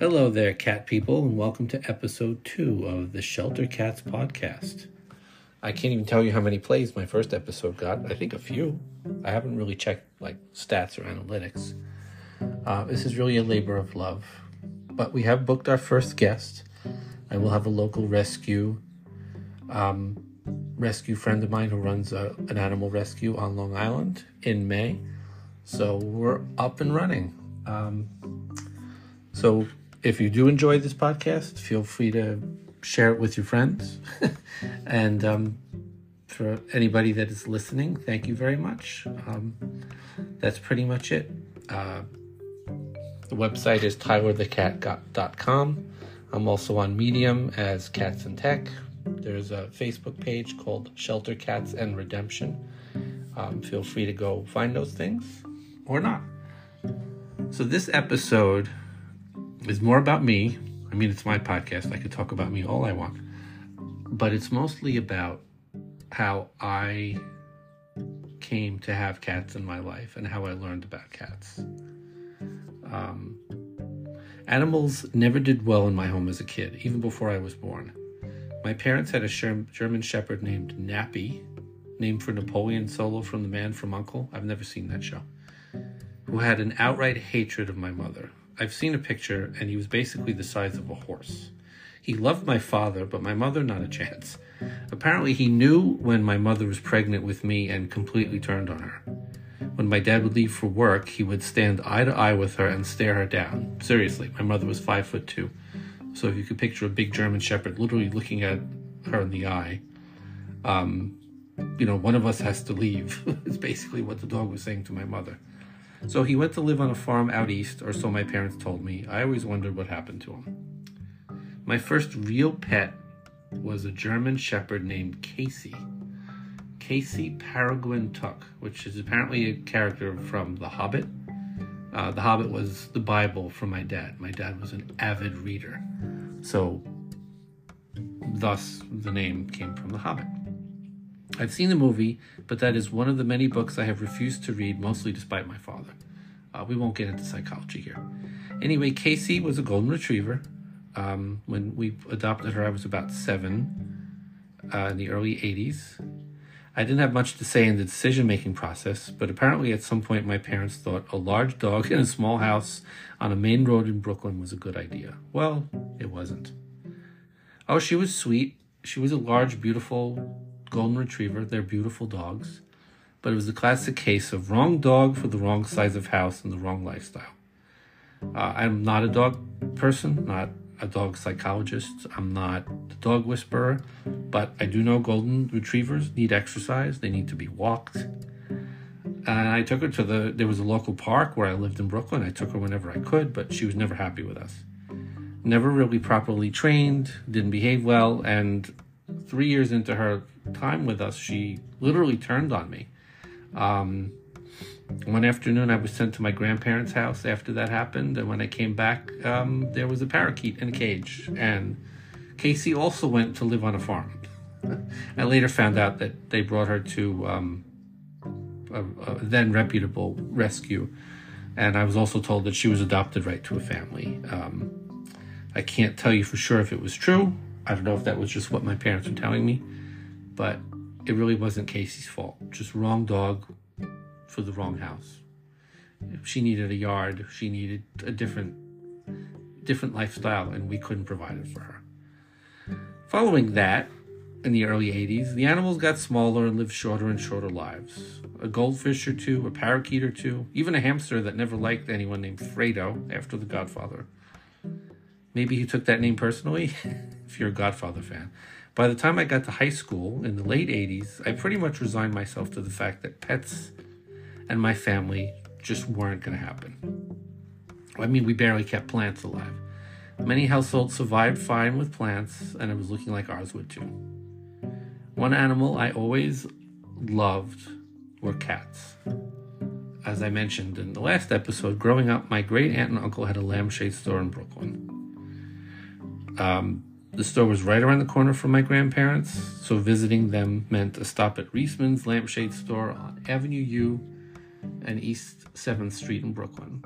Hello there, cat people, and welcome to episode two of the Shelter Cats podcast. I can't even tell you how many plays my first episode got. I think a few. I haven't really checked like stats or analytics. Uh, this is really a labor of love. But we have booked our first guest. I will have a local rescue um, rescue friend of mine who runs a, an animal rescue on Long Island in May. So we're up and running. Um, so if you do enjoy this podcast, feel free to share it with your friends. and um, for anybody that is listening, thank you very much. Um, that's pretty much it. Uh, the website is tylerthecat.com. I'm also on Medium as Cats and Tech. There's a Facebook page called Shelter Cats and Redemption. Um, feel free to go find those things or not. So, this episode is more about me. I mean, it's my podcast. I could talk about me all I want. But it's mostly about how I came to have cats in my life and how I learned about cats. Um, animals never did well in my home as a kid, even before I was born. My parents had a German Shepherd named Nappy, named for Napoleon Solo from The Man from Uncle. I've never seen that show. Who had an outright hatred of my mother. I've seen a picture, and he was basically the size of a horse. He loved my father, but my mother, not a chance. Apparently, he knew when my mother was pregnant with me and completely turned on her. When my dad would leave for work, he would stand eye to eye with her and stare her down. Seriously, my mother was five foot two. So if you could picture a big German Shepherd literally looking at her in the eye, um, you know, one of us has to leave. it's basically what the dog was saying to my mother. So he went to live on a farm out east, or so my parents told me. I always wondered what happened to him. My first real pet was a German Shepherd named Casey. Casey Peregrin Took, which is apparently a character from The Hobbit. Uh, the Hobbit was the Bible for my dad. My dad was an avid reader. So, thus, the name came from The Hobbit. I've seen the movie, but that is one of the many books I have refused to read, mostly despite my father. Uh, we won't get into psychology here. Anyway, Casey was a golden retriever. Um, when we adopted her, I was about seven uh, in the early 80s. I didn't have much to say in the decision making process, but apparently at some point my parents thought a large dog in a small house on a main road in Brooklyn was a good idea. Well, it wasn't. Oh, she was sweet. She was a large, beautiful golden retriever. They're beautiful dogs. But it was the classic case of wrong dog for the wrong size of house and the wrong lifestyle. Uh, I'm not a dog person, not a dog psychologist. I'm not the dog whisperer, but I do know golden retrievers need exercise. They need to be walked. And I took her to the, there was a local park where I lived in Brooklyn. I took her whenever I could, but she was never happy with us. Never really properly trained, didn't behave well, and three years into her time with us, she literally turned on me. Um, one afternoon, I was sent to my grandparents' house after that happened, and when I came back, um, there was a parakeet in a cage. And Casey also went to live on a farm. I later found out that they brought her to um, a, a then reputable rescue, and I was also told that she was adopted right to a family. Um, I can't tell you for sure if it was true. I don't know if that was just what my parents were telling me, but it really wasn't Casey's fault. Just wrong dog for the wrong house. She needed a yard. She needed a different different lifestyle, and we couldn't provide it for her. Following that, in the early 80s, the animals got smaller and lived shorter and shorter lives. A goldfish or two, a parakeet or two, even a hamster that never liked anyone named Fredo after the Godfather. Maybe he took that name personally, if you're a Godfather fan. By the time I got to high school in the late 80s, I pretty much resigned myself to the fact that pets and my family just weren't going to happen. I mean, we barely kept plants alive. Many households survived fine with plants, and it was looking like ours would too. One animal I always loved were cats. As I mentioned in the last episode, growing up, my great aunt and uncle had a lampshade store in Brooklyn. Um, the store was right around the corner from my grandparents, so visiting them meant a stop at Reisman's Lampshade Store on Avenue U and East 7th Street in Brooklyn.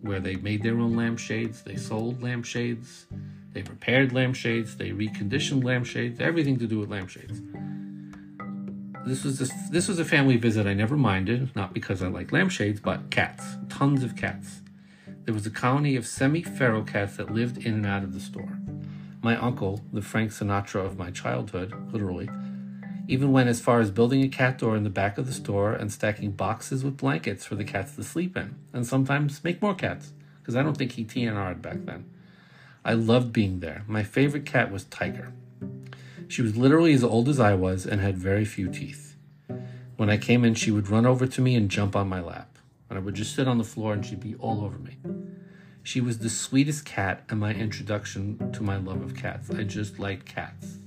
where they made their own lampshades, they sold lampshades, they repaired lampshades, they reconditioned lampshades, everything to do with lampshades. This was this, this was a family visit I never minded, not because I like lampshades, but cats, tons of cats. There was a colony of semi-feral cats that lived in and out of the store. My uncle, the Frank Sinatra of my childhood, literally, even went as far as building a cat door in the back of the store and stacking boxes with blankets for the cats to sleep in, and sometimes make more cats, because I don't think he TNR'd back then. I loved being there. My favorite cat was Tiger. She was literally as old as I was and had very few teeth. When I came in, she would run over to me and jump on my lap, and I would just sit on the floor and she'd be all over me. She was the sweetest cat and my introduction to my love of cats. I just liked cats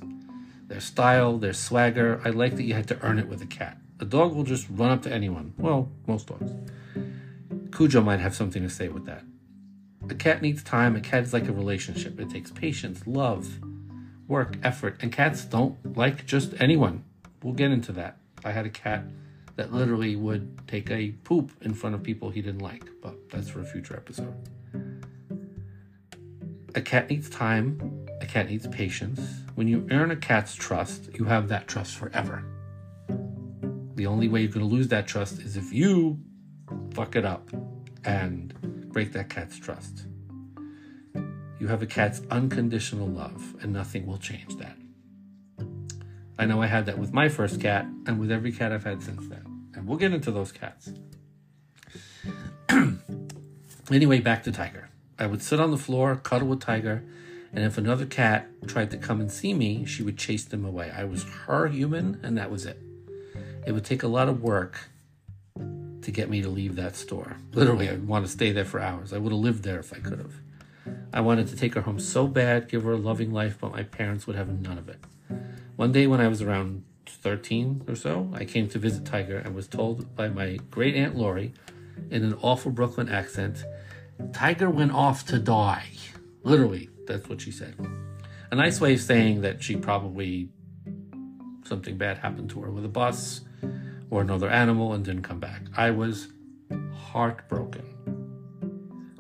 their style, their swagger. I like that you had to earn it with a cat. A dog will just run up to anyone. Well, most dogs. Cujo might have something to say with that. A cat needs time. A cat is like a relationship. It takes patience, love, work, effort, and cats don't like just anyone. We'll get into that. I had a cat that literally would take a poop in front of people he didn't like, but that's for a future episode. A cat needs time. A cat needs patience. When you earn a cat's trust, you have that trust forever. The only way you're going to lose that trust is if you fuck it up and break that cat's trust. You have a cat's unconditional love, and nothing will change that. I know I had that with my first cat, and with every cat I've had since then. And we'll get into those cats. anyway, back to Tiger. I would sit on the floor, cuddle with Tiger, and if another cat tried to come and see me, she would chase them away. I was her human, and that was it. It would take a lot of work to get me to leave that store. Literally, I'd want to stay there for hours. I would have lived there if I could have. I wanted to take her home so bad, give her a loving life, but my parents would have none of it. One day when I was around 13 or so, I came to visit Tiger and was told by my great aunt Lori in an awful Brooklyn accent Tiger went off to die. Literally, that's what she said. A nice way of saying that she probably something bad happened to her with a bus or another animal and didn't come back. I was heartbroken.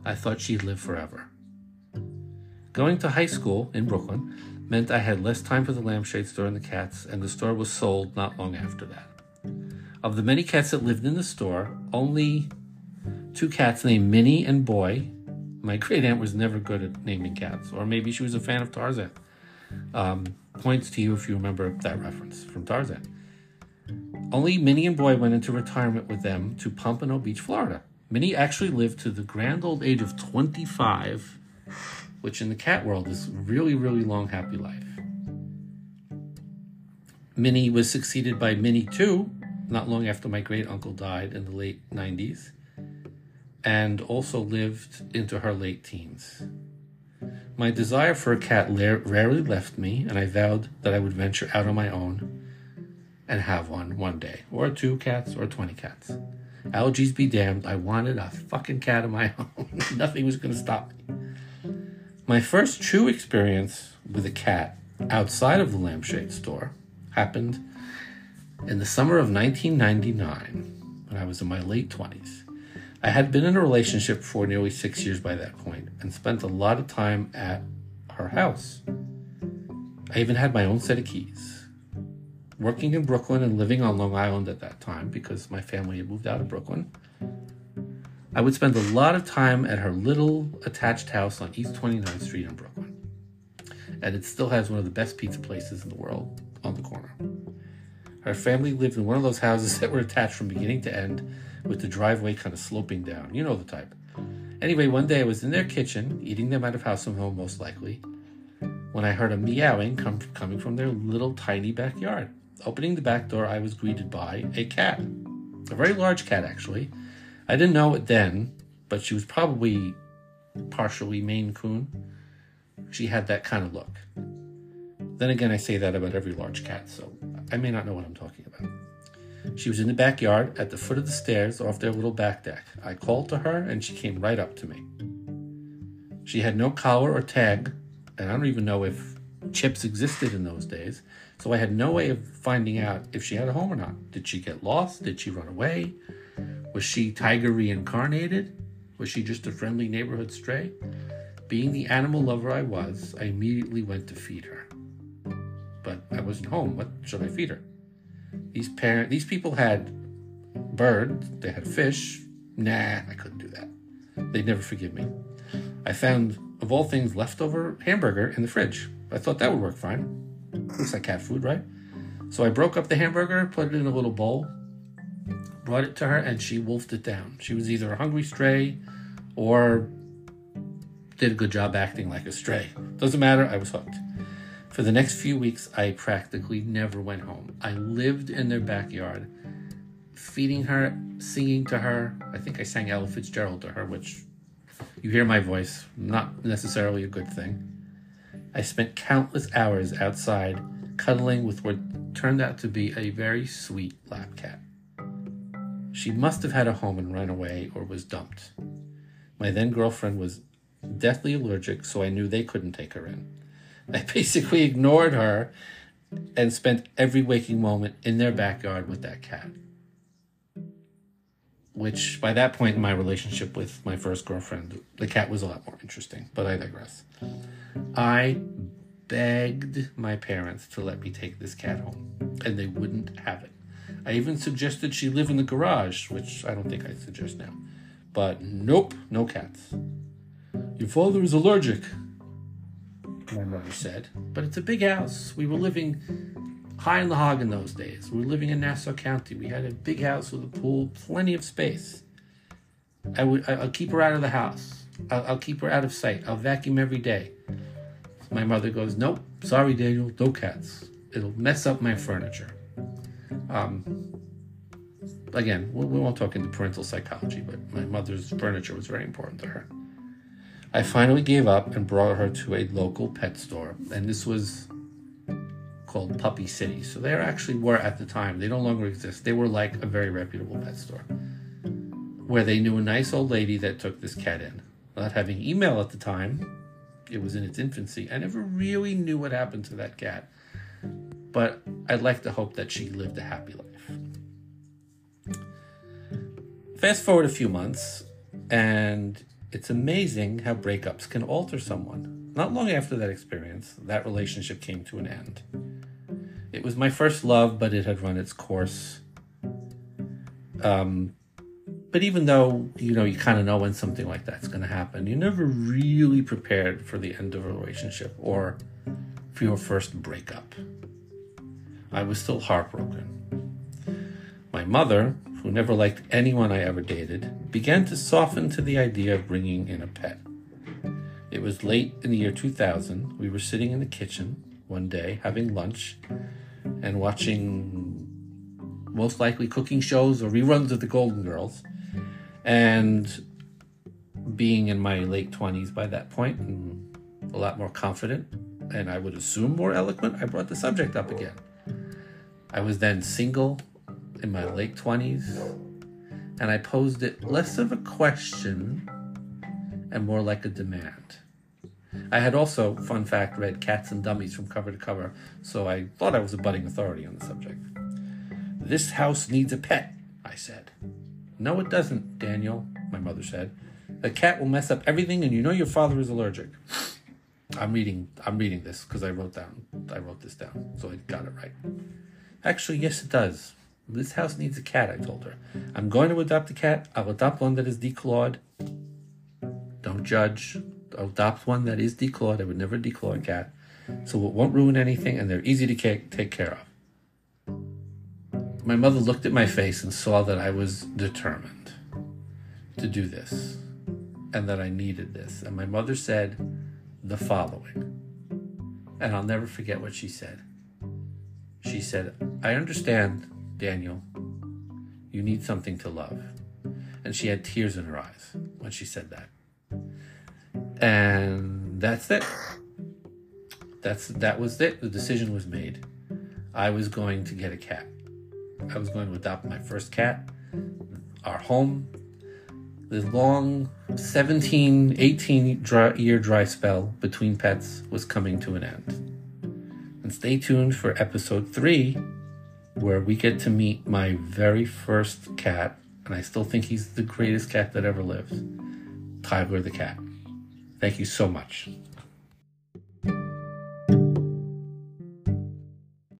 I thought she'd live forever. Going to high school in Brooklyn meant I had less time for the lampshade store and the cats, and the store was sold not long after that. Of the many cats that lived in the store, only two cats named Minnie and Boy. My great aunt was never good at naming cats, or maybe she was a fan of Tarzan. Um, points to you if you remember that reference from Tarzan. Only Minnie and Boy went into retirement with them to Pompano Beach, Florida. Minnie actually lived to the grand old age of 25, which in the cat world is really, really long, happy life. Minnie was succeeded by Minnie 2 not long after my great uncle died in the late 90s and also lived into her late teens. My desire for a cat rarely left me, and I vowed that I would venture out on my own and have one one day, or two cats, or 20 cats. Allergies be damned, I wanted a fucking cat of my own. Nothing was going to stop me. My first true experience with a cat outside of the lampshade store happened in the summer of 1999 when I was in my late 20s. I had been in a relationship for nearly six years by that point and spent a lot of time at her house. I even had my own set of keys. Working in Brooklyn and living on Long Island at that time because my family had moved out of Brooklyn, I would spend a lot of time at her little attached house on East 29th Street in Brooklyn. And it still has one of the best pizza places in the world on the corner. Her family lived in one of those houses that were attached from beginning to end with the driveway kind of sloping down. You know the type. Anyway, one day I was in their kitchen, eating them out of house and home, most likely, when I heard a meowing come, coming from their little tiny backyard. Opening the back door, I was greeted by a cat. A very large cat, actually. I didn't know it then, but she was probably partially Maine Coon. She had that kind of look. Then again, I say that about every large cat, so I may not know what I'm talking. She was in the backyard at the foot of the stairs off their little back deck. I called to her and she came right up to me. She had no collar or tag, and I don't even know if chips existed in those days, so I had no way of finding out if she had a home or not. Did she get lost? Did she run away? Was she tiger reincarnated? Was she just a friendly neighborhood stray? Being the animal lover I was, I immediately went to feed her. But I wasn't home. What should I feed her? These parent, these people had birds, they had fish. Nah, I couldn't do that. They'd never forgive me. I found, of all things, leftover hamburger in the fridge. I thought that would work fine. Looks like cat food, right? So I broke up the hamburger, put it in a little bowl, brought it to her, and she wolfed it down. She was either a hungry stray or did a good job acting like a stray. Doesn't matter, I was hooked. For the next few weeks, I practically never went home. I lived in their backyard, feeding her, singing to her. I think I sang Ella Fitzgerald to her, which you hear my voice, not necessarily a good thing. I spent countless hours outside cuddling with what turned out to be a very sweet lap cat. She must have had a home and run away or was dumped. My then girlfriend was deathly allergic, so I knew they couldn't take her in. I basically ignored her and spent every waking moment in their backyard with that cat. Which, by that point in my relationship with my first girlfriend, the cat was a lot more interesting, but I digress. I begged my parents to let me take this cat home, and they wouldn't have it. I even suggested she live in the garage, which I don't think I'd suggest now. But nope, no cats. Your father is allergic, my mother said. But it's a big house. We were living high in the hog in those days. We were living in Nassau County. We had a big house with a pool, plenty of space. I would, I'll keep her out of the house. I'll, I'll keep her out of sight. I'll vacuum every day. My mother goes, Nope, sorry, Daniel, no cats. It'll mess up my furniture. Um, again, we, we won't talk into parental psychology, but my mother's furniture was very important to her. I finally gave up and brought her to a local pet store, and this was called Puppy City. So they actually were at the time. They no longer exist. They were like a very reputable pet store, where they knew a nice old lady that took this cat in. Not having email at the time, it was in its infancy. I never really knew what happened to that cat, but I'd like to hope that she lived a happy life. Fast forward a few months, and it's amazing how breakups can alter someone. Not long after that experience, that relationship came to an end. It was my first love, but it had run its course. Um, but even though you know you kind of know when something like that's going to happen, you're never really prepared for the end of a relationship or for your first breakup. I was still heartbroken. My mother, who never liked anyone I ever dated, began to soften to the idea of bringing in a pet. It was late in the year 2000. We were sitting in the kitchen one day having lunch and watching most likely cooking shows or reruns of the Golden Girls. And being in my late 20s by that point and a lot more confident, and I would assume more eloquent, I brought the subject up again. I was then single in my late 20s, and I posed it less of a question and more like a demand. I had also, fun fact, read Cats and Dummies from cover to cover, so I thought I was a budding authority on the subject. This house needs a pet, I said. No, it doesn't, Daniel, my mother said. The cat will mess up everything, and you know your father is allergic. I'm reading. I'm reading this because I wrote down. I wrote this down, so I got it right. Actually, yes, it does. This house needs a cat. I told her. I'm going to adopt a cat. I'll adopt one that is declawed. Don't judge. I'll adopt one that is declawed. I would never declaw a cat, so it won't ruin anything, and they're easy to take care of. My mother looked at my face and saw that I was determined to do this and that I needed this. And my mother said the following, and I'll never forget what she said. She said, I understand, Daniel, you need something to love. And she had tears in her eyes when she said that. And that's it. That's that was it. The decision was made. I was going to get a cat. I was going to adopt my first cat, our home. The long 17, 18 dry, year dry spell between pets was coming to an end. And stay tuned for episode three, where we get to meet my very first cat, and I still think he's the greatest cat that ever lived. Tyler the cat. Thank you so much.